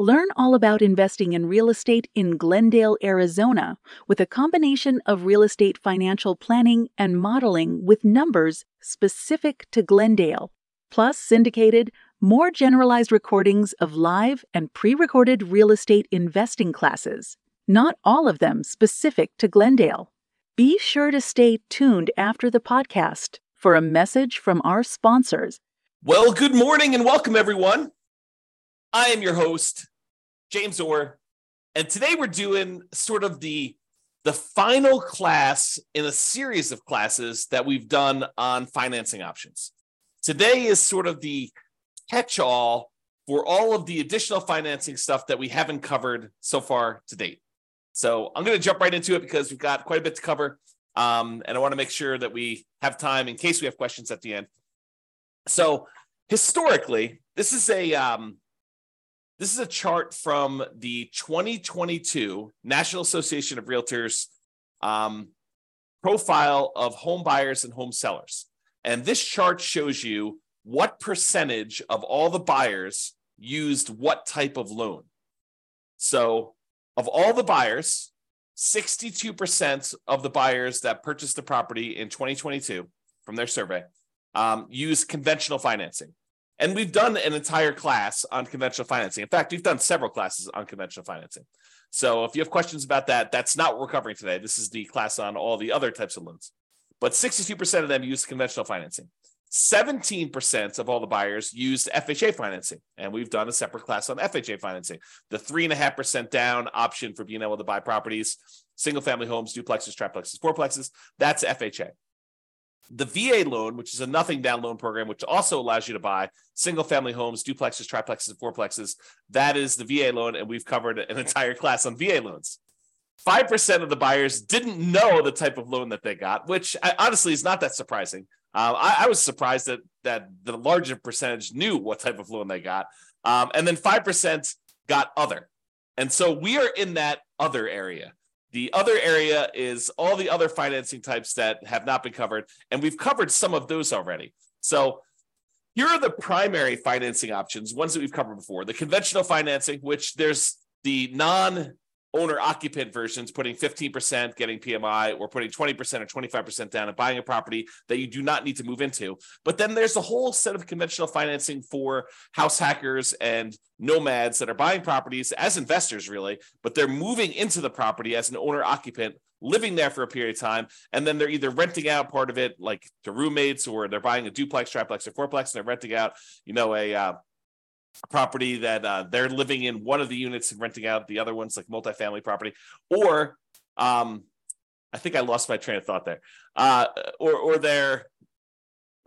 Learn all about investing in real estate in Glendale, Arizona, with a combination of real estate financial planning and modeling with numbers specific to Glendale, plus syndicated, more generalized recordings of live and pre recorded real estate investing classes, not all of them specific to Glendale. Be sure to stay tuned after the podcast for a message from our sponsors. Well, good morning and welcome, everyone. I am your host, James Orr, and today we're doing sort of the the final class in a series of classes that we've done on financing options. Today is sort of the catch-all for all of the additional financing stuff that we haven't covered so far to date. So I'm going to jump right into it because we've got quite a bit to cover, um, and I want to make sure that we have time in case we have questions at the end. So historically, this is a um, this is a chart from the 2022 National Association of Realtors um, profile of home buyers and home sellers. And this chart shows you what percentage of all the buyers used what type of loan. So, of all the buyers, 62% of the buyers that purchased the property in 2022 from their survey um, used conventional financing. And we've done an entire class on conventional financing. In fact, we've done several classes on conventional financing. So if you have questions about that, that's not what we're covering today. This is the class on all the other types of loans. But 62% of them use conventional financing. 17% of all the buyers used FHA financing. And we've done a separate class on FHA financing. The 3.5% down option for being able to buy properties, single family homes, duplexes, triplexes, fourplexes, that's FHA. The VA loan, which is a nothing down loan program, which also allows you to buy single family homes, duplexes, triplexes, and fourplexes, that is the VA loan. And we've covered an entire class on VA loans. 5% of the buyers didn't know the type of loan that they got, which honestly is not that surprising. Um, I, I, was surprised that that the larger percentage knew what type of loan they got. Um, and then 5% got other. And so we are in that other area. The other area is all the other financing types that have not been covered, and we've covered some of those already. So here are the primary financing options, ones that we've covered before. The conventional financing, which there's the non owner occupant versions putting 15% getting PMI or putting 20% or 25% down and buying a property that you do not need to move into. But then there's a whole set of conventional financing for house hackers and nomads that are buying properties as investors, really, but they're moving into the property as an owner occupant. Living there for a period of time, and then they're either renting out part of it, like to roommates, or they're buying a duplex, triplex, or fourplex, and they're renting out, you know, a uh, property that uh, they're living in one of the units and renting out the other ones like multifamily property. Or um, i think i lost my train of thought there. Uh, or or they're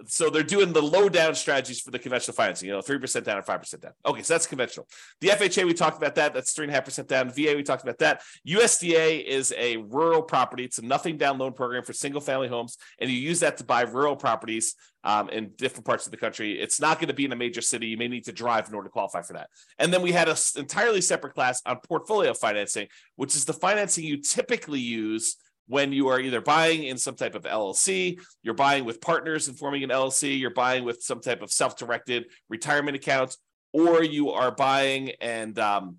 so they're doing the low down strategies for the conventional financing, you know, 3% down or 5% down. Okay, so that's conventional. The FHA, we talked about that. That's 3.5% down. VA, we talked about that. USDA is a rural property. It's a nothing down loan program for single family homes. And you use that to buy rural properties um, in different parts of the country. It's not going to be in a major city. You may need to drive in order to qualify for that. And then we had an entirely separate class on portfolio financing, which is the financing you typically use when you are either buying in some type of LLC, you're buying with partners and forming an LLC, you're buying with some type of self-directed retirement account, or you are buying and um,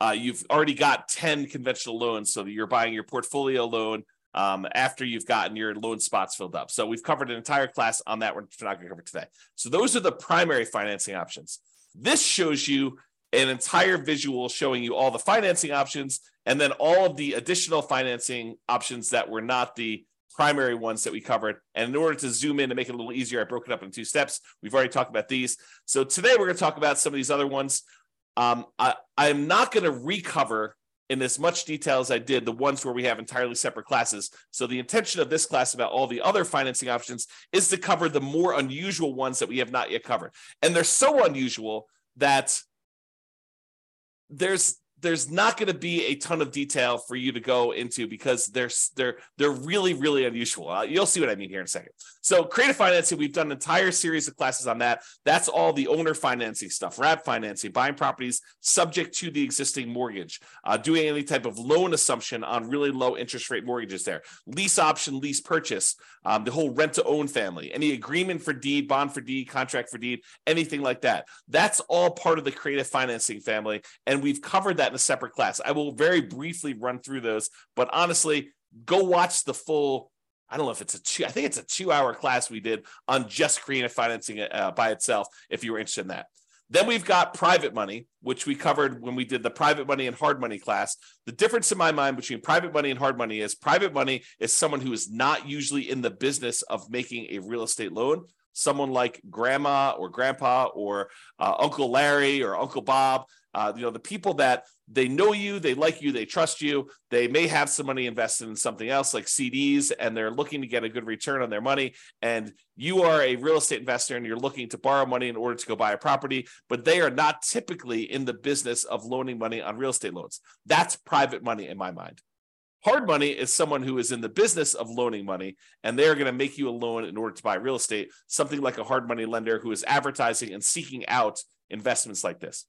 uh, you've already got 10 conventional loans, so you're buying your portfolio loan um, after you've gotten your loan spots filled up. So we've covered an entire class on that. We're not going to cover today. So those are the primary financing options. This shows you an entire visual showing you all the financing options and then all of the additional financing options that were not the primary ones that we covered. And in order to zoom in to make it a little easier, I broke it up in two steps. We've already talked about these. So today we're going to talk about some of these other ones. Um, I, I'm not going to recover in as much detail as I did the ones where we have entirely separate classes. So the intention of this class about all the other financing options is to cover the more unusual ones that we have not yet covered. And they're so unusual that there's there's not going to be a ton of detail for you to go into because they're they're they're really really unusual. Uh, you'll see what I mean here in a second. So creative financing, we've done an entire series of classes on that. That's all the owner financing stuff, wrap financing, buying properties subject to the existing mortgage, uh, doing any type of loan assumption on really low interest rate mortgages there, lease option, lease purchase, um, the whole rent to own family, any agreement for deed, bond for deed, contract for deed, anything like that. That's all part of the creative financing family. And we've covered that in a separate class. I will very briefly run through those, but honestly, go watch the full. I don't know if it's a two, I think it's a two hour class we did on just creative financing uh, by itself, if you were interested in that. Then we've got private money, which we covered when we did the private money and hard money class. The difference in my mind between private money and hard money is private money is someone who is not usually in the business of making a real estate loan. Someone like grandma or grandpa or uh, Uncle Larry or Uncle Bob uh, you know, the people that they know you, they like you, they trust you. They may have some money invested in something else like CDs, and they're looking to get a good return on their money. And you are a real estate investor and you're looking to borrow money in order to go buy a property, but they are not typically in the business of loaning money on real estate loans. That's private money in my mind. Hard money is someone who is in the business of loaning money, and they're going to make you a loan in order to buy real estate, something like a hard money lender who is advertising and seeking out investments like this.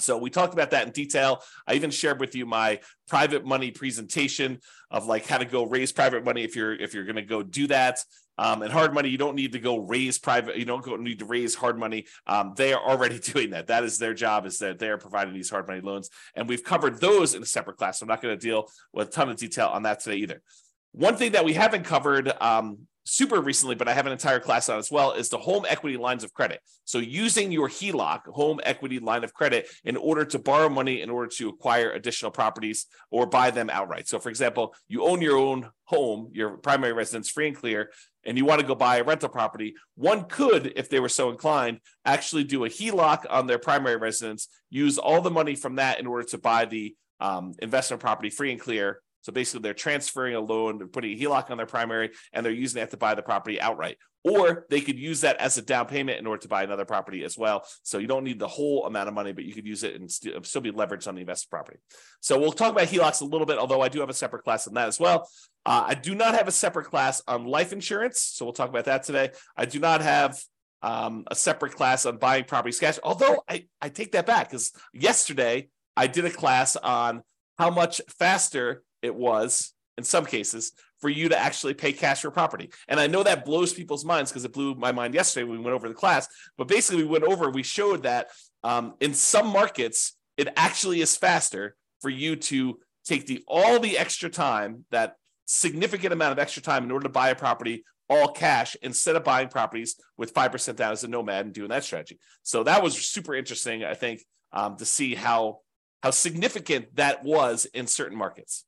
So we talked about that in detail. I even shared with you my private money presentation of like how to go raise private money if you're if you're going to go do that. Um, and hard money, you don't need to go raise private. You don't go, need to raise hard money. Um, they are already doing that. That is their job. Is that they are providing these hard money loans, and we've covered those in a separate class. So I'm not going to deal with a ton of detail on that today either. One thing that we haven't covered um, super recently, but I have an entire class on as well, is the home equity lines of credit. So using your HELOC, home equity line of credit, in order to borrow money in order to acquire additional properties or buy them outright. So for example, you own your own home, your primary residence free and clear, and you want to go buy a rental property, one could, if they were so inclined, actually do a HELOC on their primary residence, use all the money from that in order to buy the um, investment property free and clear so basically, they're transferring a loan, they're putting a HELOC on their primary, and they're using that to buy the property outright. Or they could use that as a down payment in order to buy another property as well. So you don't need the whole amount of money, but you could use it and still be leveraged on the invested property. So we'll talk about HELOCs a little bit, although I do have a separate class on that as well. Uh, I do not have a separate class on life insurance. So we'll talk about that today. I do not have um, a separate class on buying property cash, although I, I take that back because yesterday I did a class on how much faster it was in some cases for you to actually pay cash for property. And I know that blows people's minds because it blew my mind yesterday when we went over the class. But basically, we went over, we showed that um, in some markets, it actually is faster for you to take the all the extra time, that significant amount of extra time in order to buy a property all cash instead of buying properties with 5% down as a nomad and doing that strategy. So that was super interesting, I think, um, to see how how significant that was in certain markets.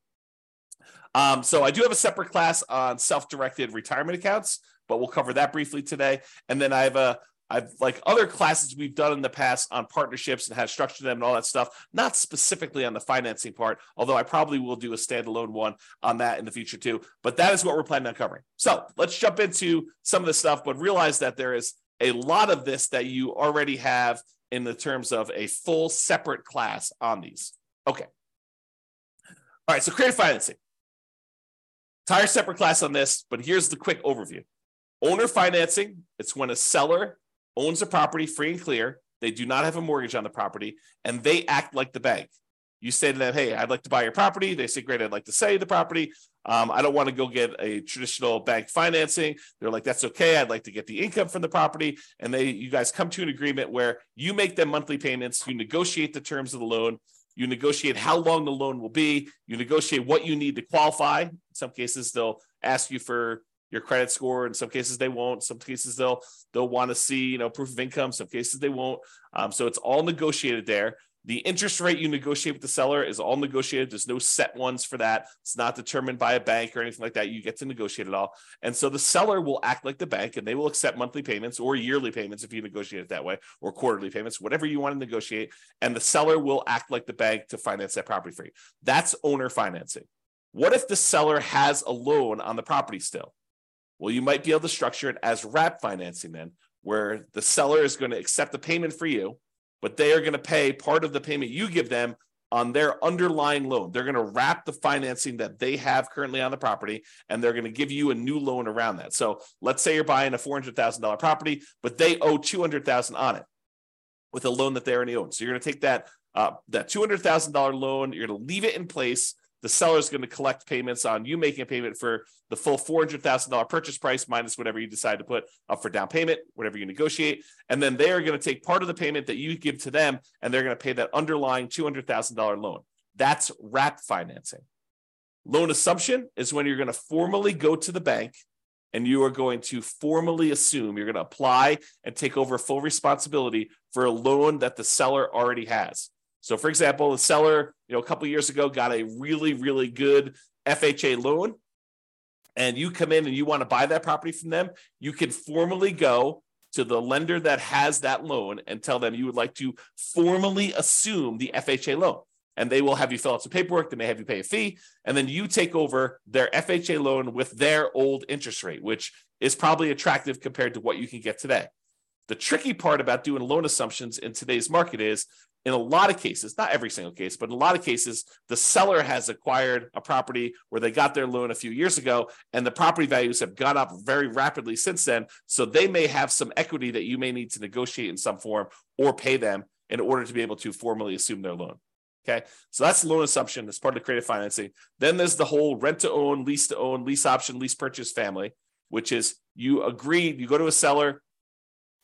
Um, so I do have a separate class on self-directed retirement accounts, but we'll cover that briefly today. And then I have a I've like other classes we've done in the past on partnerships and how to structure them and all that stuff, not specifically on the financing part, although I probably will do a standalone one on that in the future too. But that is what we're planning on covering. So let's jump into some of the stuff, but realize that there is a lot of this that you already have in the terms of a full separate class on these. Okay. All right, so creative financing. Entire separate class on this, but here's the quick overview. Owner financing, it's when a seller owns a property free and clear, they do not have a mortgage on the property, and they act like the bank. You say to them, Hey, I'd like to buy your property. They say, Great, I'd like to sell the property. Um, I don't want to go get a traditional bank financing. They're like, That's okay. I'd like to get the income from the property. And they, you guys come to an agreement where you make them monthly payments, you negotiate the terms of the loan, you negotiate how long the loan will be. You negotiate what you need to qualify. In some cases, they'll ask you for your credit score. In some cases, they won't. Some cases, they'll they'll want to see you know proof of income. Some cases, they won't. Um, so it's all negotiated there. The interest rate you negotiate with the seller is all negotiated. There's no set ones for that. It's not determined by a bank or anything like that. You get to negotiate it all. And so the seller will act like the bank and they will accept monthly payments or yearly payments if you negotiate it that way, or quarterly payments, whatever you want to negotiate. And the seller will act like the bank to finance that property for you. That's owner financing. What if the seller has a loan on the property still? Well, you might be able to structure it as wrap financing then, where the seller is going to accept the payment for you but they are going to pay part of the payment you give them on their underlying loan. They're going to wrap the financing that they have currently on the property and they're going to give you a new loan around that. So let's say you're buying a $400,000 property, but they owe 200,000 on it with a loan that they already own. So you're going to take that uh, that $200,000 loan, you're going to leave it in place the seller is going to collect payments on you making a payment for the full $400,000 purchase price minus whatever you decide to put up for down payment, whatever you negotiate. And then they are going to take part of the payment that you give to them and they're going to pay that underlying $200,000 loan. That's wrap financing. Loan assumption is when you're going to formally go to the bank and you are going to formally assume you're going to apply and take over full responsibility for a loan that the seller already has. So, for example, the seller, you know, a couple years ago got a really, really good FHA loan, and you come in and you want to buy that property from them, you can formally go to the lender that has that loan and tell them you would like to formally assume the FHA loan. And they will have you fill out some paperwork. They may have you pay a fee. And then you take over their FHA loan with their old interest rate, which is probably attractive compared to what you can get today. The tricky part about doing loan assumptions in today's market is in a lot of cases, not every single case, but in a lot of cases, the seller has acquired a property where they got their loan a few years ago, and the property values have gone up very rapidly since then. So they may have some equity that you may need to negotiate in some form or pay them in order to be able to formally assume their loan. Okay, so that's the loan assumption. That's part of the creative financing. Then there's the whole rent to own, lease to own, lease option, lease purchase family, which is you agree, you go to a seller,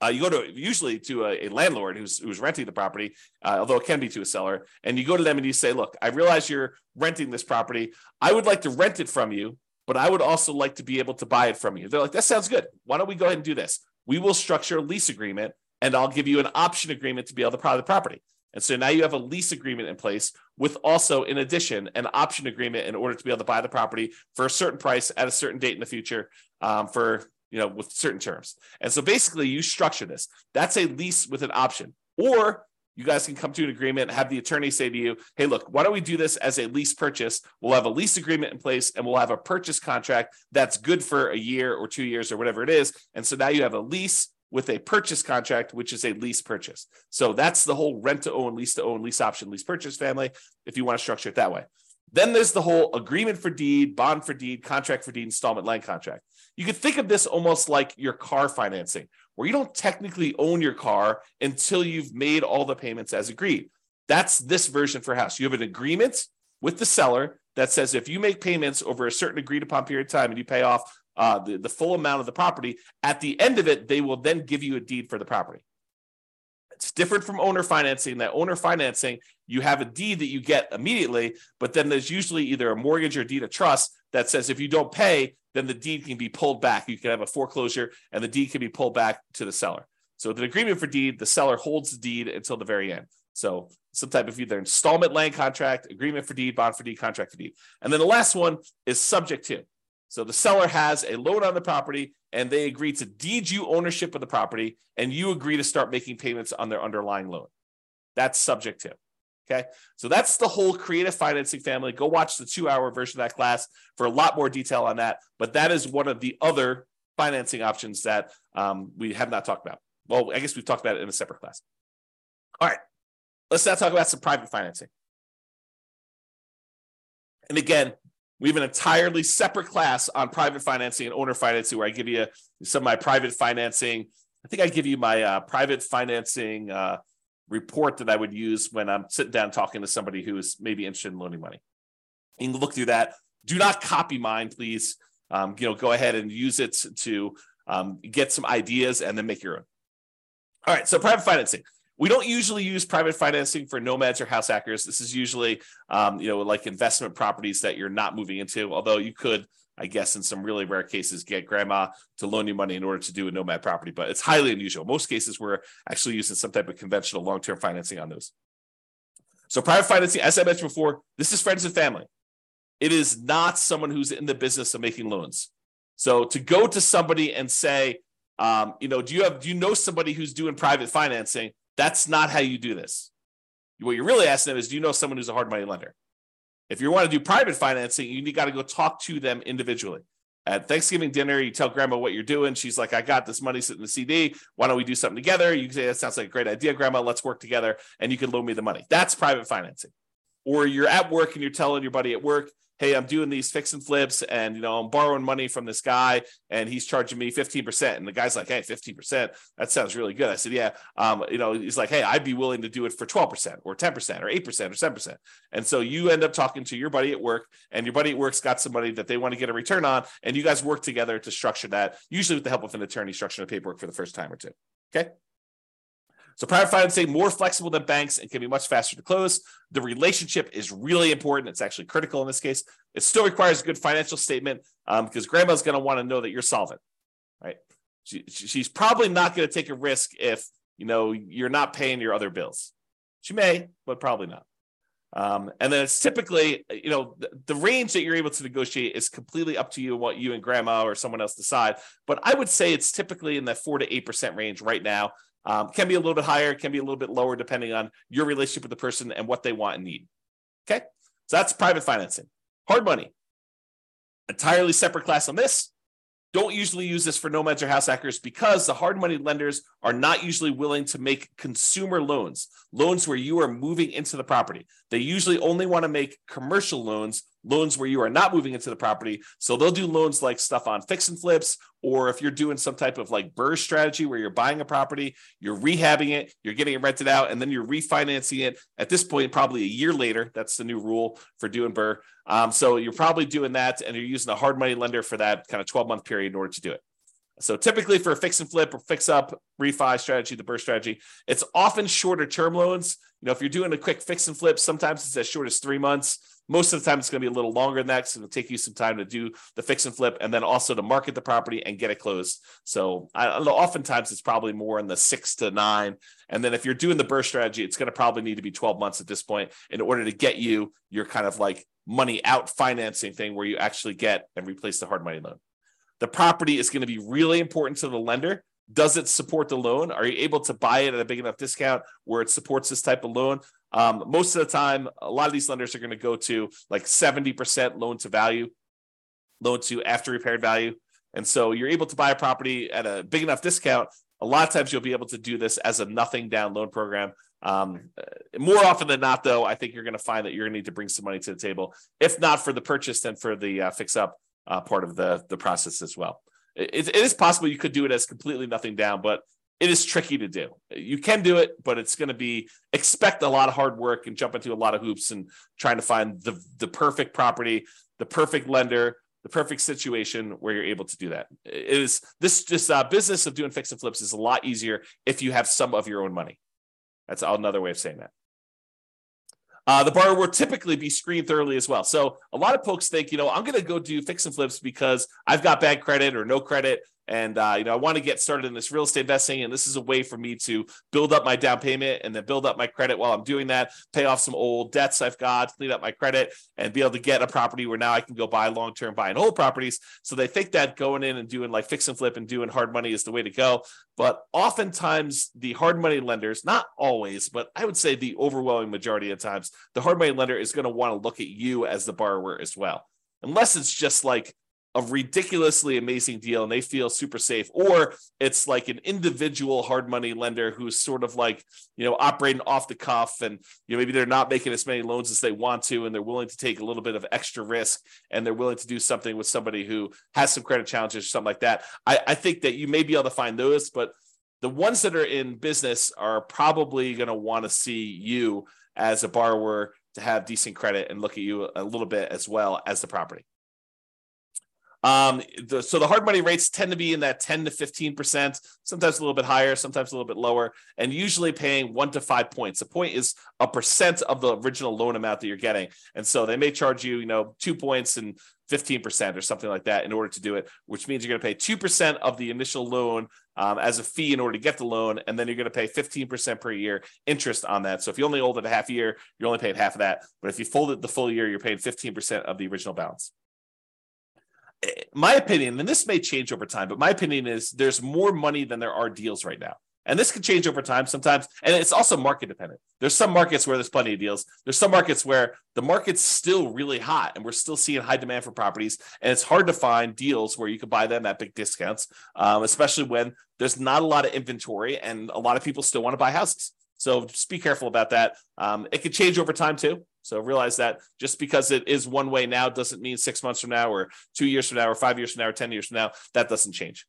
uh, you go to usually to a, a landlord who's who's renting the property, uh, although it can be to a seller, and you go to them and you say, "Look, I realize you're renting this property. I would like to rent it from you, but I would also like to be able to buy it from you." They're like, "That sounds good. Why don't we go ahead and do this? We will structure a lease agreement, and I'll give you an option agreement to be able to buy the property." And so now you have a lease agreement in place with also, in addition, an option agreement in order to be able to buy the property for a certain price at a certain date in the future um, for you know, with certain terms. And so basically you structure this. That's a lease with an option. Or you guys can come to an agreement, have the attorney say to you, hey, look, why don't we do this as a lease purchase? We'll have a lease agreement in place and we'll have a purchase contract that's good for a year or two years or whatever it is. And so now you have a lease with a purchase contract, which is a lease purchase. So that's the whole rent to own, lease to own, lease option, lease purchase family, if you want to structure it that way. Then there's the whole agreement for deed, bond for deed, contract for deed, installment land contract. You could think of this almost like your car financing, where you don't technically own your car until you've made all the payments as agreed. That's this version for house. You have an agreement with the seller that says if you make payments over a certain agreed upon period of time and you pay off uh, the, the full amount of the property, at the end of it, they will then give you a deed for the property. It's different from owner financing. That owner financing, you have a deed that you get immediately, but then there's usually either a mortgage or deed of trust that says if you don't pay, then the deed can be pulled back. You can have a foreclosure and the deed can be pulled back to the seller. So with an agreement for deed, the seller holds the deed until the very end. So some type of either installment land contract, agreement for deed, bond for deed, contract for deed. And then the last one is subject to. So the seller has a loan on the property and they agree to deed you ownership of the property and you agree to start making payments on their underlying loan. That's subject to. Okay. So that's the whole creative financing family. Go watch the two hour version of that class for a lot more detail on that. But that is one of the other financing options that um, we have not talked about. Well, I guess we've talked about it in a separate class. All right. Let's now talk about some private financing. And again, we have an entirely separate class on private financing and owner financing where I give you some of my private financing. I think I give you my uh, private financing uh, report that I would use when I'm sitting down talking to somebody who is maybe interested in loaning money. You can look through that. Do not copy mine, please. Um, you know, go ahead and use it to um, get some ideas and then make your own. All right, so private financing. We don't usually use private financing for nomads or house hackers. This is usually, um, you know, like investment properties that you're not moving into. Although you could I guess in some really rare cases, get grandma to loan you money in order to do a nomad property, but it's highly unusual. Most cases, we're actually using some type of conventional long term financing on those. So, private financing, as I mentioned before, this is friends and family. It is not someone who's in the business of making loans. So, to go to somebody and say, um, you know, do you have do you know somebody who's doing private financing? That's not how you do this. What you're really asking them is, do you know someone who's a hard money lender? If you want to do private financing, you got to go talk to them individually. At Thanksgiving dinner, you tell grandma what you're doing. She's like, I got this money sitting in the CD. Why don't we do something together? You can say, That sounds like a great idea, grandma. Let's work together and you can loan me the money. That's private financing. or you're at work and you're telling your buddy at work, hey, I'm doing these fix and flips and, you know, I'm borrowing money from this guy and he's charging me 15%. And the guy's like, hey, 15%, that sounds really good. I said, yeah. Um, you know, he's like, hey, I'd be willing to do it for 12% or 10% or 8% or 7%. And so you end up talking to your buddy at work and your buddy at work's got somebody that they want to get a return on. And you guys work together to structure that, usually with the help of an attorney structuring the paperwork for the first time or two. Okay. So private financing more flexible than banks and can be much faster to close. The relationship is really important. It's actually critical in this case. It still requires a good financial statement um, because grandma's going to want to know that you're solvent, right? She, she's probably not going to take a risk if you know you're not paying your other bills. She may, but probably not. Um, and then it's typically, you know, the, the, range that you're able to negotiate is completely up to you what you and grandma or someone else decide. But I would say it's typically in that four to eight percent range right now. Um, can be a little bit higher, can be a little bit lower depending on your relationship with the person and what they want and need. Okay, so that's private financing. Hard money, entirely separate class on this. Don't usually use this for nomads or house hackers because the hard money lenders are not usually willing to make consumer loans, loans where you are moving into the property. They usually only want to make commercial loans loans where you are not moving into the property. So they'll do loans like stuff on fix and flips, or if you're doing some type of like BRRRR strategy where you're buying a property, you're rehabbing it, you're getting it rented out, and then you're refinancing it at this point, probably a year later. That's the new rule for doing BRRRR. Um, so you're probably doing that and you're using a hard money lender for that kind of 12 month period in order to do it. So typically for a fix and flip or fix up refi strategy, the BRRRR strategy, it's often shorter term loans. You know, if you're doing a quick fix and flip, sometimes it's as short as three months. Most of the time, it's going to be a little longer than that. So it'll take you some time to do the fix and flip, and then also to market the property and get it closed. So I. Oftentimes, it's probably more in the six to nine. And then if you're doing the BRRRR strategy, it's going to probably need to be 12 months at this point in order to get you your kind of like money out financing thing where you actually get and replace the hard money loan. The property is going to be really important to the lender does it support the loan? Are you able to buy it at a big enough discount where it supports this type of loan? Um, most of the time, a lot of these lenders are going to go to like 70% loan to value, loan to after repaired value. And so you're able to buy a property at a big enough discount. A lot of times you'll be able to do this as a nothing down loan program. Um, more often than not, though, I think you're going to find that you're going to need to bring some money to the table, if not for the purchase, then for the uh, fix up uh, part of the, the process as well. It, it is possible you could do it as completely nothing down, but it is tricky to do. You can do it, but it's going to be expect a lot of hard work and jump into a lot of hoops and trying to find the the perfect property, the perfect lender, the perfect situation where you're able to do that. It is this just uh, business of doing fix and flips is a lot easier if you have some of your own money. That's another way of saying that. Uh, the borrower will typically be screened thoroughly as well. So a lot of folks think, you know, I'm going to go do fix and flips because I've got bad credit or no credit and uh, you know i want to get started in this real estate investing and this is a way for me to build up my down payment and then build up my credit while i'm doing that pay off some old debts i've got clean up my credit and be able to get a property where now i can go buy long term buy and hold properties. So they think that going in and doing like fix and flip and doing hard money is the way to go. But oftentimes the hard money lenders not always but i would say the overwhelming majority of times the hard money lender is going to want to look at you as the borrower as well. Unless it's just like a ridiculously amazing deal and they feel super safe. Or it's like an individual hard money lender who's sort of like you know operating off the cuff and you know maybe they're not making as many loans as they want to and they're willing to take a little bit of extra risk and they're willing to do something with somebody who has some credit challenges or something like that. I, I think that you may be able to find those but the ones that are in business are probably going to want to see you as a borrower to have decent credit and look at you a little bit as well as the property um, the, so the hard money rates tend to be in that 10 to 15%, sometimes a little bit higher, sometimes a little bit lower, and usually paying one to five points. A point is a percent of the original loan amount that you're getting. And so they may charge you, you know, two points and 15% or something like that in order to do it, which means you're going to pay 2% of the initial loan um, as a fee in order to get the loan. And then you're going to pay 15% per year interest on that. So if you only hold it a half year, you're only paying half of that. But if you fold it the full year, you're paying 15% of the original balance my opinion, and this may change over time, but my opinion is there's more money than there are deals right now. And this could change over time sometimes. And it's also market dependent. There's some markets where there's plenty of deals. There's some markets where the market's still really hot and we're still seeing high demand for properties. And it's hard to find deals where you can buy them at big discounts, um, especially when there's not a lot of inventory and a lot of people still want to buy houses. So just be careful about that. Um, it could change over time too. So realize that just because it is one way now doesn't mean six months from now, or two years from now, or five years from now, or 10 years from now, that doesn't change.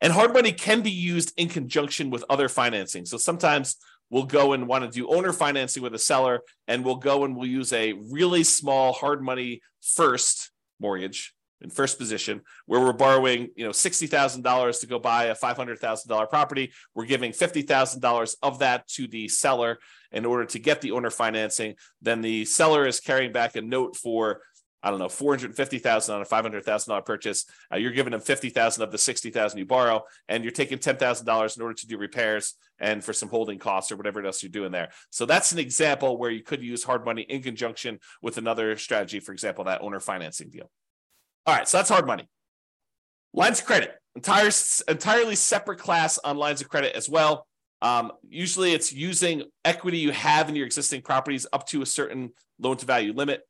And hard money can be used in conjunction with other financing. So sometimes we'll go and want to do owner financing with a seller, and we'll go and we'll use a really small hard money first mortgage in first position, where we're borrowing, you know, sixty thousand dollars to go buy a five hundred thousand dollar property. We're giving fifty thousand dollars of that to the seller in order to get the owner financing. Then the seller is carrying back a note for I don't know, 450,000 on a $500,000 purchase. Uh, you're giving them 50,000 of the 60,000 you borrow, and you're taking $10,000 in order to do repairs and for some holding costs or whatever else you're doing there. So that's an example where you could use hard money in conjunction with another strategy, for example, that owner financing deal. All right, so that's hard money. Lines of credit, entire, entirely separate class on lines of credit as well. Um, usually it's using equity you have in your existing properties up to a certain loan to value limit.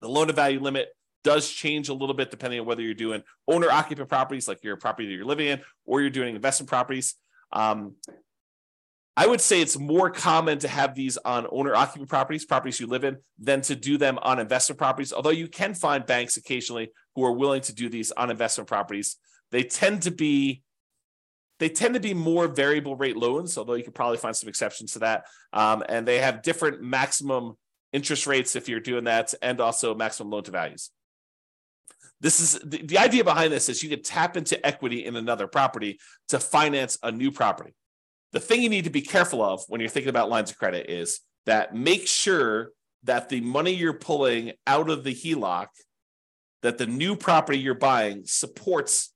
The loan to value limit does change a little bit depending on whether you're doing owner occupant properties like your property that you're living in or you're doing investment properties. Um, I would say it's more common to have these on owner occupant properties, properties you live in, than to do them on investment properties. Although you can find banks occasionally who are willing to do these on investment properties. They tend to be they tend to be more variable rate loans, although you could probably find some exceptions to that. Um, and they have different maximum interest rates if you're doing that, and also maximum loan to values. This is the, the idea behind this is you can tap into equity in another property to finance a new property. The thing you need to be careful of when you're thinking about lines of credit is that make sure that the money you're pulling out of the HELOC, that the new property you're buying supports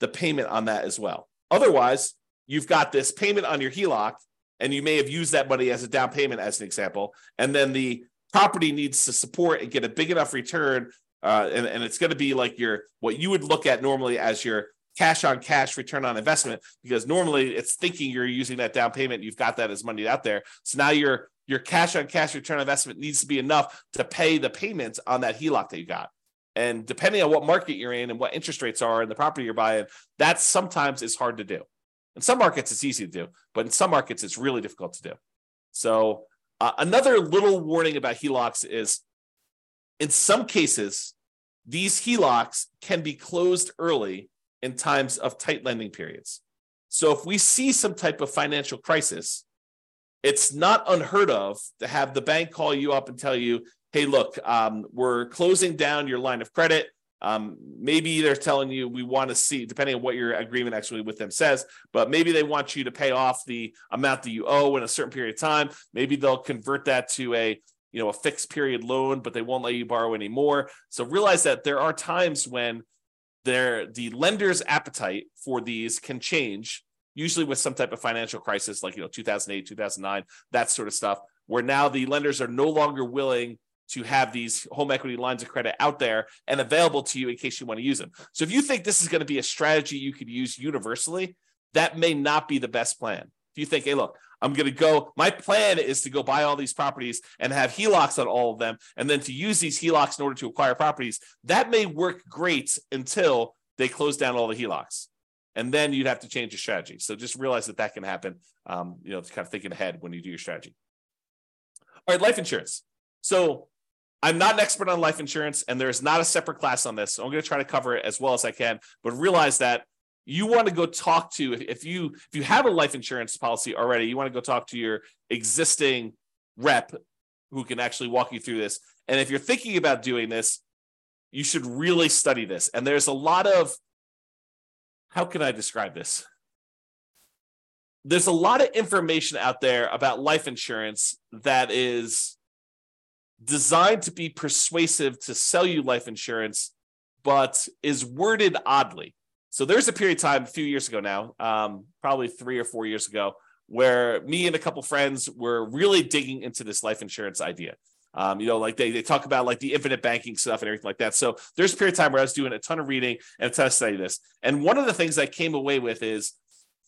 the payment on that as well. Otherwise, you've got this payment on your HELOC, and you may have used that money as a down payment, as an example, and then the property needs to support and get a big enough return, uh, and, and it's going to be like your what you would look at normally as your cash on cash return on investment because normally it's thinking you're using that down payment you've got that as money out there so now your your cash on cash return investment needs to be enough to pay the payments on that HELOC that you got and depending on what market you're in and what interest rates are and the property you're buying that sometimes is hard to do in some markets it's easy to do but in some markets it's really difficult to do so uh, another little warning about HELOCs is in some cases these HELOCs can be closed early in times of tight lending periods. So if we see some type of financial crisis, it's not unheard of to have the bank call you up and tell you, hey, look, um, we're closing down your line of credit. Um, maybe they're telling you we want to see, depending on what your agreement actually with them says, but maybe they want you to pay off the amount that you owe in a certain period of time. Maybe they'll convert that to a you know a fixed period loan, but they won't let you borrow anymore. So realize that there are times when their the lender's appetite for these can change usually with some type of financial crisis like you know 2008 2009 that sort of stuff where now the lenders are no longer willing to have these home equity lines of credit out there and available to you in case you want to use them so if you think this is going to be a strategy you could use universally that may not be the best plan if you think hey look I'm going to go. My plan is to go buy all these properties and have HELOCs on all of them, and then to use these HELOCs in order to acquire properties. That may work great until they close down all the HELOCs, and then you'd have to change your strategy. So just realize that that can happen. Um, you know, kind of thinking ahead when you do your strategy. All right, life insurance. So I'm not an expert on life insurance, and there's not a separate class on this. So I'm going to try to cover it as well as I can, but realize that you want to go talk to if you if you have a life insurance policy already you want to go talk to your existing rep who can actually walk you through this and if you're thinking about doing this you should really study this and there's a lot of how can i describe this there's a lot of information out there about life insurance that is designed to be persuasive to sell you life insurance but is worded oddly so there's a period of time a few years ago now, um, probably three or four years ago, where me and a couple friends were really digging into this life insurance idea. Um, you know, like they, they talk about like the infinite banking stuff and everything like that. So there's a period of time where I was doing a ton of reading and a ton of study this. And one of the things I came away with is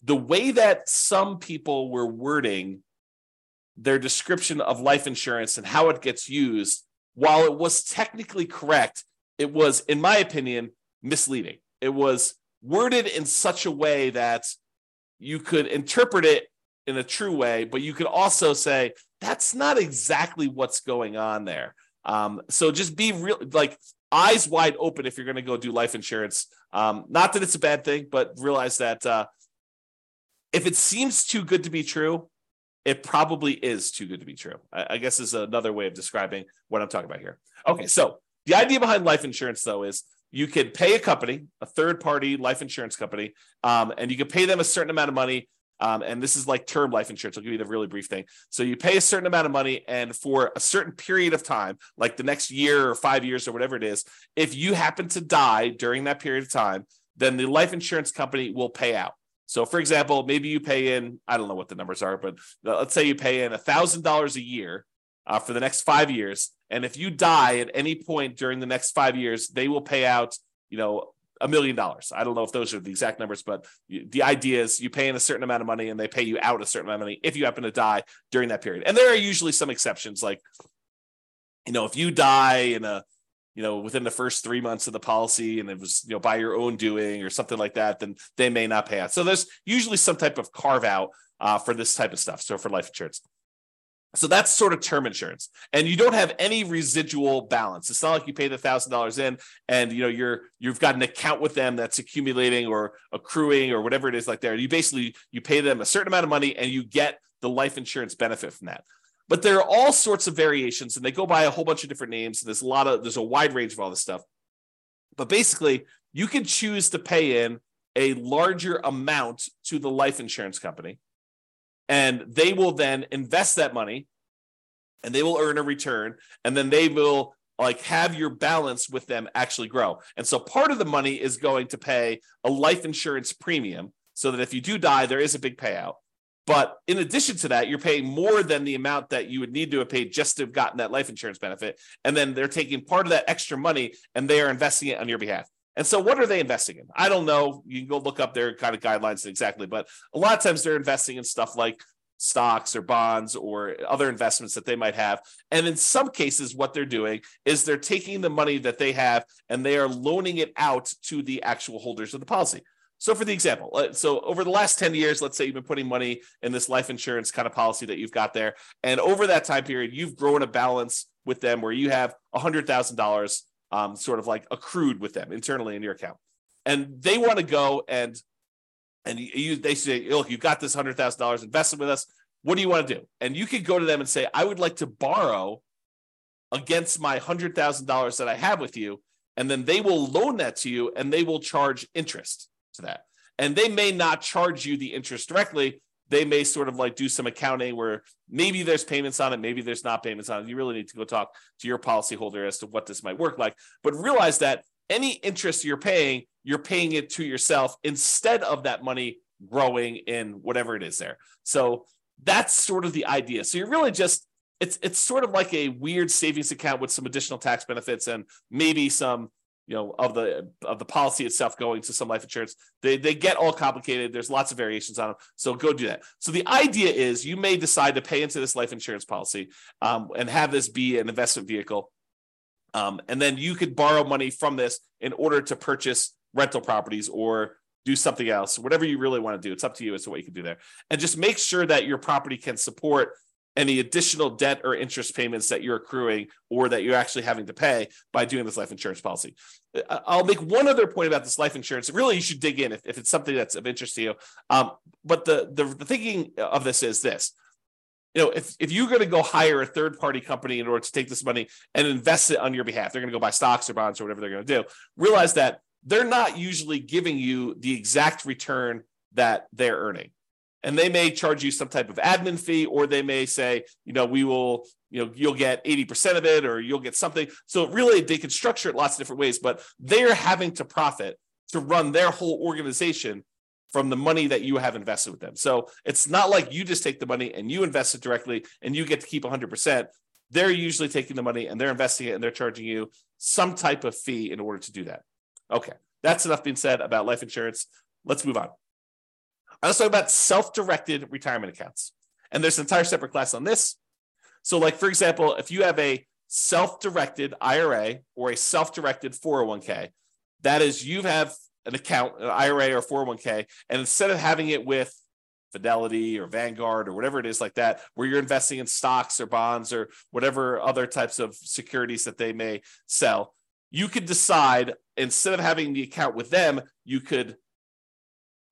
the way that some people were wording their description of life insurance and how it gets used, while it was technically correct, it was, in my opinion, misleading. It was worded in such a way that you could interpret it in a true way, but you could also say, that's not exactly what's going on there. Um, so just be real, like eyes wide open if you're going to go do life insurance. Um, not that it's a bad thing, but realize that uh, if it seems too good to be true, it probably is too good to be true. I, I guess is another way of describing what I'm talking about here. Okay, so the idea behind life insurance, though, is you could pay a company, a third party life insurance company, um, and you could pay them a certain amount of money. Um, and this is like term life insurance. I'll give you the really brief thing. So you pay a certain amount of money, and for a certain period of time, like the next year or five years or whatever it is, if you happen to die during that period of time, then the life insurance company will pay out. So, for example, maybe you pay in, I don't know what the numbers are, but let's say you pay in $1,000 a year uh, for the next five years. And if you die at any point during the next five years, they will pay out, you know, a million dollars. I don't know if those are the exact numbers, but the idea is you pay in a certain amount of money and they pay you out a certain amount of money if you happen to die during that period. And there are usually some exceptions, like, you know, if you die in a you know, within the first three months of the policy and it was, you know, by your own doing or something like that, then they may not pay out. So there's usually some type of carve out uh, for this type of stuff. So for life insurance. So that's sort of term insurance, and you don't have any residual balance. It's not like you pay the thousand dollars in, and you know you're you've got an account with them that's accumulating or accruing or whatever it is like there. You basically you pay them a certain amount of money, and you get the life insurance benefit from that. But there are all sorts of variations, and they go by a whole bunch of different names. And there's a lot of there's a wide range of all this stuff. But basically, you can choose to pay in a larger amount to the life insurance company, and they will then invest that money, and they will earn a return, and then they will like have your balance with them actually grow. And so part of the money is going to pay a life insurance premium so that if you do die, there is a big payout. But in addition to that, you're paying more than the amount that you would need to have paid just to have gotten that life insurance benefit. And then they're taking part of that extra money and they are investing it on your behalf. And so, what are they investing in? I don't know. You can go look up their kind of guidelines exactly, but a lot of times they're investing in stuff like stocks or bonds or other investments that they might have. And in some cases, what they're doing is they're taking the money that they have and they are loaning it out to the actual holders of the policy. So, for the example, uh, so over the last 10 years, let's say you've been putting money in this life insurance kind of policy that you've got there. And over that time period, you've grown a balance with them where you have $100,000 um, sort of like accrued with them internally in your account. And they want to go and and you, they say, look, you've got this $100,000 invested with us. What do you want to do? And you could go to them and say, I would like to borrow against my $100,000 that I have with you. And then they will loan that to you and they will charge interest to that. And they may not charge you the interest directly. They may sort of like do some accounting where maybe there's payments on it, maybe there's not payments on it. You really need to go talk to your policyholder as to what this might work like. But realize that any interest you're paying, you're paying it to yourself instead of that money growing in whatever it is there. So that's sort of the idea. So you're really just it's it's sort of like a weird savings account with some additional tax benefits and maybe some you know of the of the policy itself going to some life insurance. They they get all complicated. There's lots of variations on them so go do that. So the idea is you may decide to pay into this life insurance policy um, and have this be an investment vehicle. Um, and then you could borrow money from this in order to purchase rental properties or do something else. Whatever you really want to do it's up to you as to what you can do there. And just make sure that your property can support any additional debt or interest payments that you're accruing or that you're actually having to pay by doing this life insurance policy. Uh, I'll make one other point about this life insurance. Really, you should dig in if, if it's something that's of interest to you. Um, but the, the, the thinking of this is this. You know, if, if you're going to go hire a third party company in order to take this money and invest it on your behalf, they're going to go buy stocks or bonds or whatever they're going to do. Realize that they're not usually giving you the exact return that they're earning and they may charge you some type of admin fee or they may say you know we will you know you'll get 80% of it or you'll get something. So really they can structure it lots of different ways but they're having to profit to run their whole organization from the money that you have invested with them. So it's not like you just take the money and you invest it directly and you get to keep 100% they're usually taking the money and they're investing it and they're charging you some type of fee in order to do that. Okay that's enough being said about life insurance. Let's move on let's talk about self-directed retirement accounts. And there's an entire separate class on this. So, like for example, if you have a self-directed IRA or a self-directed 401k, that is, you have an account, an IRA or 401k, and instead of having it with Fidelity or Vanguard or whatever it is like that, where you're investing in stocks or bonds or whatever other types of securities that they may sell, you could decide instead of having the account with them, you could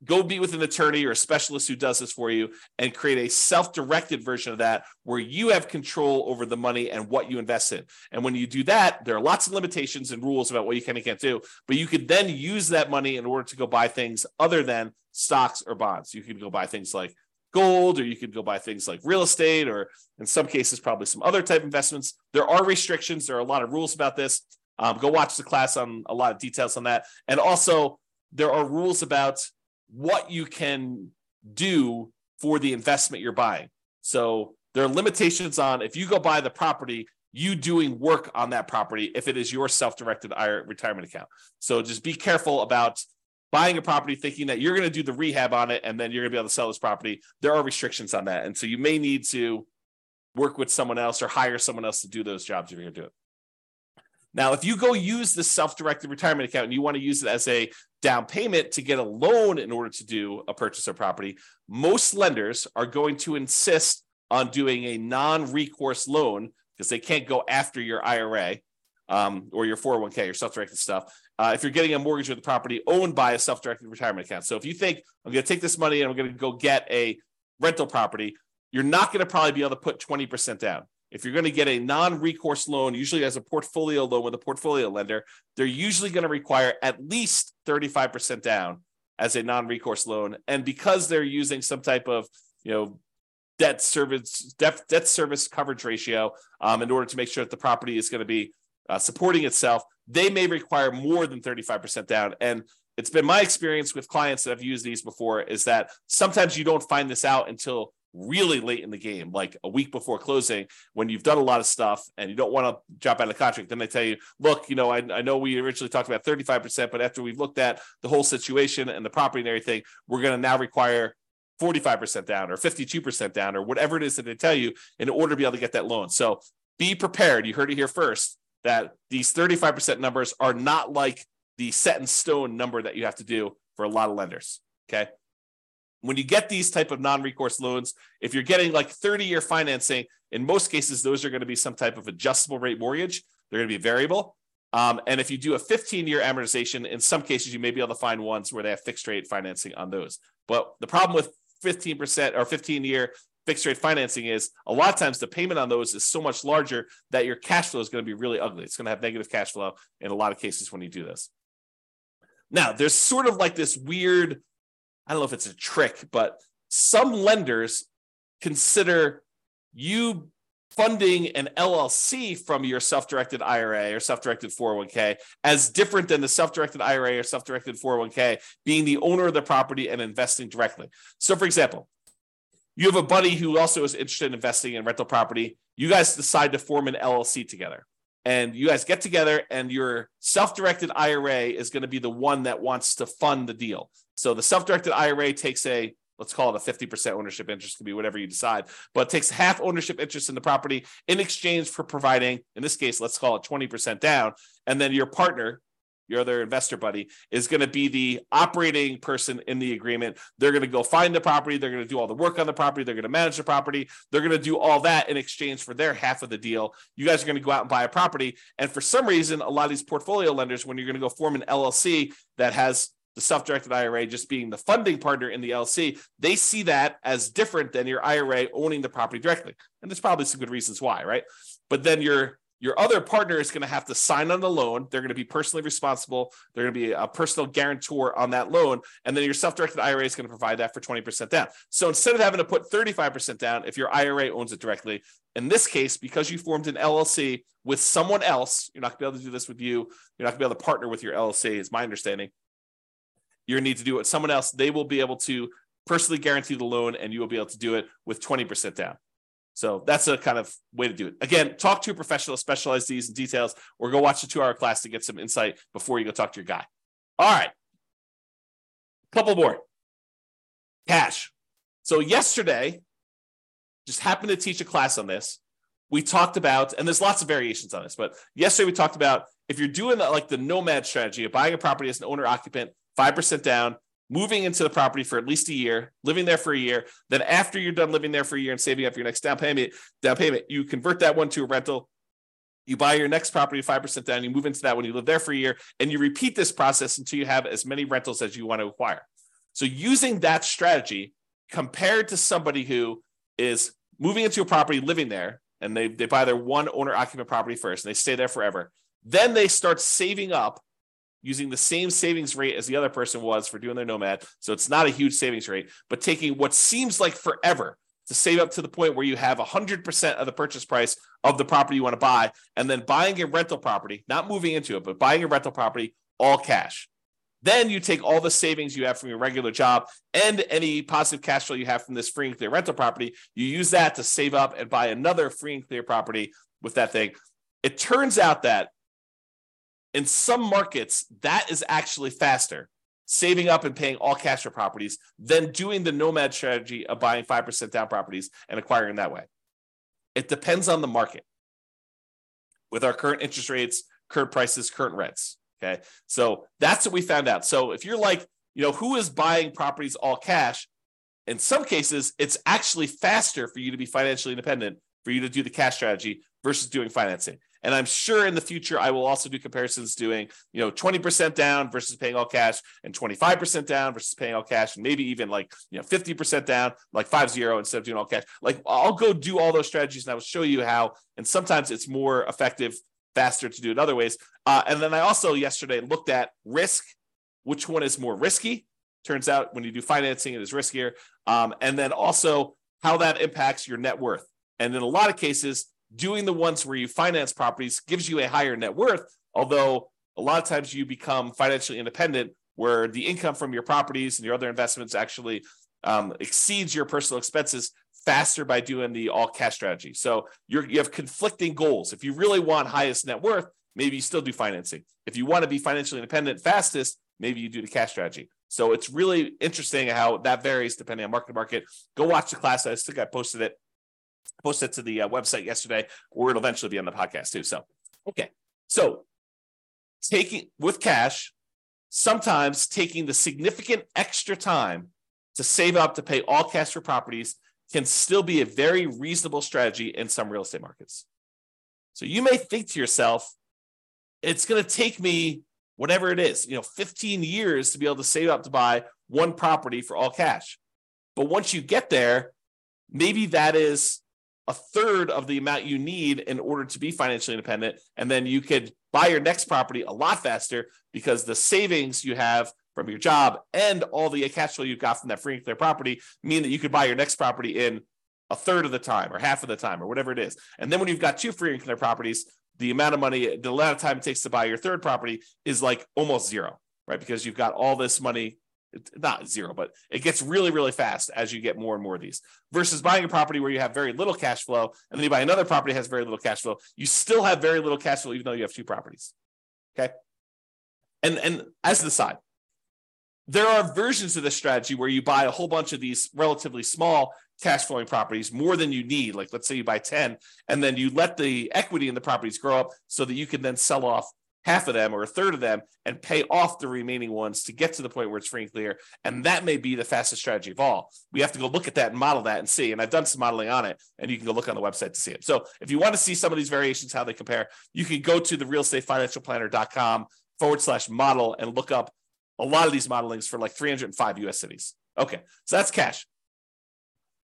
go be with an attorney or a specialist who does this for you and create a self-directed version of that where you have control over the money and what you invest in. And when you do that there are lots of limitations and rules about what you can and can't do but you could then use that money in order to go buy things other than stocks or bonds. You could go buy things like gold or you could go buy things like real estate or in some cases probably some other type investments. There are restrictions. There are a lot of rules about this. Um, go watch the class on a lot of details on that. And also there are rules about what you can do for the investment you're buying. So there are limitations on if you go buy the property, you doing work on that property if it is your self-directed retirement account. So just be careful about buying a property thinking that you're going to do the rehab on it and then you're going to be able to sell this property. There are restrictions on that. And so you may need to work with someone else or hire someone else to do those jobs if you're going to do it. Now, if you go use the self-directed retirement account and you want to use it as a down payment to get a loan in order to do a purchase of property, most lenders are going to insist on doing a non-recourse loan because they can't go after your IRA um, or your 401k, your self-directed stuff. Uh, if you're getting a mortgage with a property owned by a self-directed retirement account. So if you think I'm going to take this money and I'm going to go get a rental property, you're not going to probably be able to put 20% down if you're going to get a non-recourse loan, usually as a portfolio loan with a portfolio lender, they're usually going to require at least 35% down as a non-recourse loan. And because they're using some type of, you know, debt service debt, debt service coverage ratio um, in order to make sure that the property is going to be uh, supporting itself, they may require more than 35% down. And it's been my experience with clients that have used these before is that sometimes you don't find this out until really late in the game, like a week before closing, when you've done a lot of stuff and you don't want to drop out of the contract, then they tell you, look, you know, I, I know we originally talked about 35%, but after we've looked at the whole situation and the property and everything, we're going to now require 45% down or 52% down or whatever it is that they tell you in order to be able to get that loan. So be prepared. You heard it here first that these 35% numbers are not like the set in stone number that you have to do for a lot of lenders. Okay when you get these type of non-recourse loans if you're getting like 30 year financing in most cases those are going to be some type of adjustable rate mortgage. They're going to be variable. Um, and if you do a 15 year amortization in some cases you may be able to find ones where they have fixed rate financing on those. But the problem with 15% or 15 year fixed rate financing is a lot of times the payment on those is so much larger that your cash flow is going to be really ugly. It's going to have negative cash flow in a lot of cases when you do this. Now there's sort of like this weird I don't know if it's a trick, but some lenders consider you funding an LLC from your self-directed IRA or self-directed 401k as different than the self-directed IRA or self-directed 401k being the owner of the property and investing directly. So for example, you have a buddy who also is interested in investing in rental property. You guys decide to form an LLC together. And you guys get together and your self-directed IRA is going to be the one that wants to fund the deal. So the self-directed IRA takes a let's call it a 50% ownership interest, could be whatever you decide, but takes half ownership interest in the property in exchange for providing, in this case, let's call it 20% down. And then your partner, your other investor buddy, is going to be the operating person in the agreement. They're going to go find the property. They're going to do all the work on the property. They're going to manage the property. They're going to do all that in exchange for their half of the deal. You guys are going to go out and buy a property. And for some reason, a lot of these portfolio lenders, when you're going to go form an LLC that has the self-directed IRA just being the funding partner in the LC, they see that as different than your IRA owning the property directly. And there's probably some good reasons why, right? But then your your other partner is going to have to sign on the loan. They're going to be personally responsible. They're going to be a personal guarantor on that loan. And then your self-directed IRA is going to provide that for 20% down. So instead of having to put 35% down, if your IRA owns it directly, in this case, because you formed an LLC with someone else, you're not going to be able to do this with you. You're not going to be able to partner with your LLC, is my understanding to need to do it with someone else. They will be able to personally guarantee the loan and you will be able to do it with 20% down. So that's a kind of way to do it. Again, talk to a professional, specialize these in details, or go watch the two hour class to get some insight before you go talk to your guy. All right. Couple more. Cash. So yesterday, just happened to teach a class on this. We talked about, and there's lots of variations on this, but yesterday we talked about if you're doing the, like the nomad strategy of buying a property as an owner occupant 5% down, moving into the property for at least a year, living there for a year. Then after you're done living there for a year and saving up your next down payment, down payment, you convert that one to a rental. You buy your next property 5% down, you move into that when you live there for a year, and you repeat this process until you have as many rentals as you want to acquire. So using that strategy compared to somebody who is moving into a property, living there, and they, they buy their one owner occupant property first and they stay there forever. Then they start saving up using the same savings rate as the other person was for doing their nomad. So it's not a huge savings rate, but taking what seems like forever to save up to the point where you have 100% of the purchase price of the property you want to buy, and then buying a rental property, not moving into it, but buying a rental property all cash. Then you take all the savings you have from your regular job and any positive cash flow you have from this free and clear rental property. You use that to save up and buy another free and clear property with that thing. It turns out that in some markets, that is actually faster, saving up and paying all cash for properties than doing the nomad strategy of buying 5% down properties and acquiring that way. It depends on the market with our current interest rates, current prices, current rents. Okay. So that's what we found out. So if you're like, you know, who is buying properties all cash? In some cases, it's actually faster for you to be financially independent, for you to do the cash strategy versus doing financing. And I'm sure in the future I will also do comparisons doing, you know, 20% down versus paying all cash and 25% down versus paying all cash and maybe even like, you know, 50% down, like five zero instead of doing all cash. Like I'll go do all those strategies and I will show you how. And sometimes it's more effective, faster to do it other ways. Uh, and then I also yesterday looked at risk, which one is more risky. Turns out when you do financing, it is riskier. Um, and then also how that impacts your net worth. And in a lot of cases, doing the ones where you finance properties gives you a higher net worth, although a lot of times you become financially independent where the income from your properties and your other investments actually um, exceeds your personal expenses faster by doing the all cash strategy. So you have conflicting goals. If you really want highest net worth, maybe you still do financing. If you want to be financially independent fastest, maybe you do the cash strategy. So it's really interesting how that varies depending on market to market. Go watch the class. I think I posted it posted to the uh, website yesterday, or it'll eventually be on the podcast too. So, okay. So, taking with cash, sometimes taking the significant extra time to save up to pay all cash for properties can still be a very reasonable strategy in some real estate markets. So, you may think to yourself, it's going to take me whatever it is, you know, 15 years to be able to save up to buy one property for all cash. But once you get there, maybe that is a third of the amount you need in order to be financially independent. And then you could buy your next property a lot faster because the savings you have from your job and all the cash flow you got from that free and clear property mean that you could buy your next property in a third of the time or half of the time or whatever it is. And then when you've got two free and clear properties, the amount of money, the amount of time it takes to buy your third property is like almost zero, right? Because you've got all this money not zero, but it gets really, really fast as you get more and more of these. Versus buying a property where you have very little cash flow, and then you buy another property that has very little cash flow. You still have very little cash flow, even though you have two properties. Okay. And and as the side, there are versions of this strategy where you buy a whole bunch of these relatively small cash flowing properties, more than you need. Like let's say you buy 10, and then you let the equity in the properties grow up so that you can then sell off half of them or a third of them and pay off the remaining ones to get to the point where it's free and clear. And that may be the fastest strategy of all. We have to go look at that and model that and see. And I've done some modeling on it, and you can go look on the website to see it. So if you want to see some of these variations, how they compare, you can go to the realestatefinancialplanner.com forward slash model and look up a lot of these modelings for like 305 US cities. Okay, so that's cash.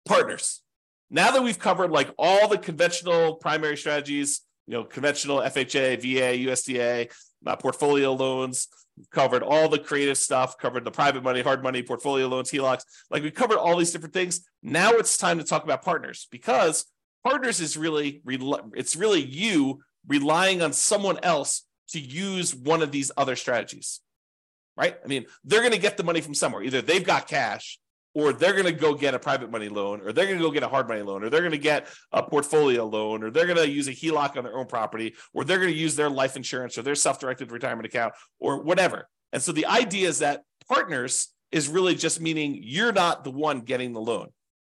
Partners. Now that we've covered like all the conventional primary strategies, you know, conventional FHA, VA, USDA, uh, portfolio loans. Covered all the creative stuff, covered the private money, hard money, portfolio loans, HELOCs. Like we covered all these different things. Now it's time to talk about partners because partners is really, it's really you relying on someone else to use one of these other strategies, right? I mean, they're going to get the money from somewhere. Either they've got cash or they're going to go get a private money loan, or they're going to go get a hard money loan, or they're going to get a portfolio loan, or they're going to use a HELOC on their own property, or they're going to use their life insurance or their self directed retirement account, or whatever. And so the idea is that partners is really just meaning you're not the one getting the loan.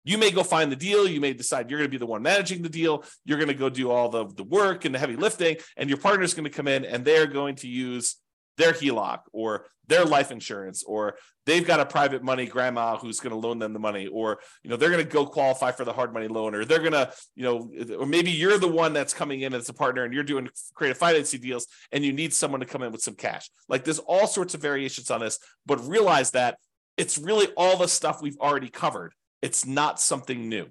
You may go find the deal. You may decide you're going to be the one managing the deal. You're going to go do all the, the work and the heavy lifting, and your partner is going to come in and they're going to use their HELOC or their life insurance, or they've got a private money grandma who's going to loan them the money, or you know they're going to go qualify for the hard money loan, or they're going to you know, or maybe you're the one that's coming in as a partner and you're doing creative financing deals, and you need someone to come in with some cash. Like there's all sorts of variations on this, but realize that it's really all the stuff we've already covered. It's not something new.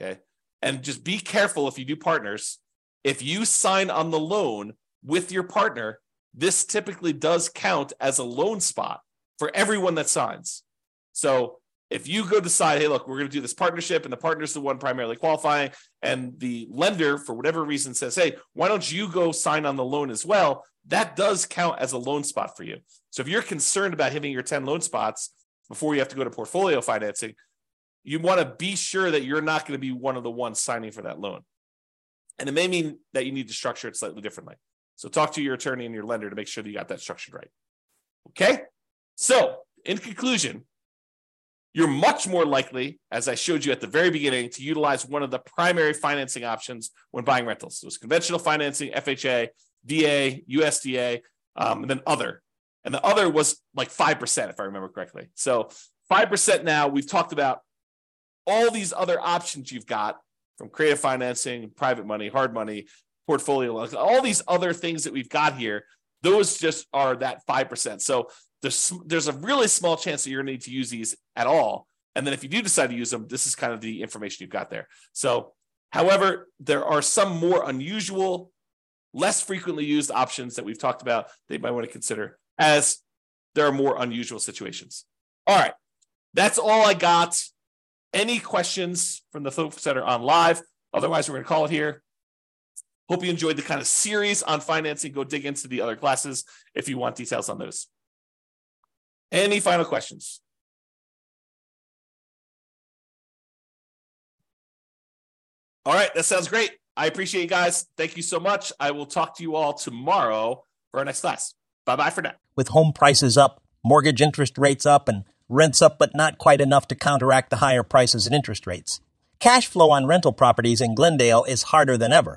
Okay. And just be careful if you do partners. If you sign on the loan with your partner, this typically does count as a loan spot for everyone that signs. So if you go decide, hey, look, we're going to do this partnership, and the partner's the one primarily qualifying, and the lender, for whatever reason, says, hey, why don't you go sign on the loan as well? That does count as a loan spot for you. So if you're concerned about hitting your 10 loan spots before you have to go to portfolio financing, you want to be sure that you're not going to be one of the ones signing for that loan. And it may mean that you need to structure it slightly differently. So talk to your attorney and your lender to make sure that you got that structured right. Okay. So in conclusion, you're much more likely, as I showed you at the very beginning, to utilize one of the primary financing options when buying rentals. It was conventional financing, FHA, VA, USDA, um, and then other. And the other was like 5%, if I remember correctly. So 5% now, we've talked about all these other options you've got from creative financing, private money, hard money, portfolio loans, all these other things that we've got here, those just are that 5%. So there's, there's a really small chance that you're going to need to use these at all. And then if you do decide to use them, this is kind of the information you've got there. So, however, there are some more unusual, less frequently used options that we've talked about that you might want to consider as there are more unusual situations. All right. That's all I got any questions from the folks that are on live? Otherwise, we're going to call it here. Hope you enjoyed the kind of series on financing. Go dig into the other classes if you want details on those. Any final questions? All right, that sounds great. I appreciate you guys. Thank you so much. I will talk to you all tomorrow for our next class. Bye bye for now. With home prices up, mortgage interest rates up, and rents up but not quite enough to counteract the higher prices and interest rates. Cash flow on rental properties in Glendale is harder than ever.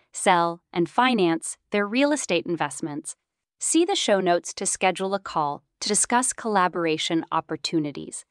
sell, and finance their real estate investments. See the show notes to schedule a call to discuss collaboration opportunities.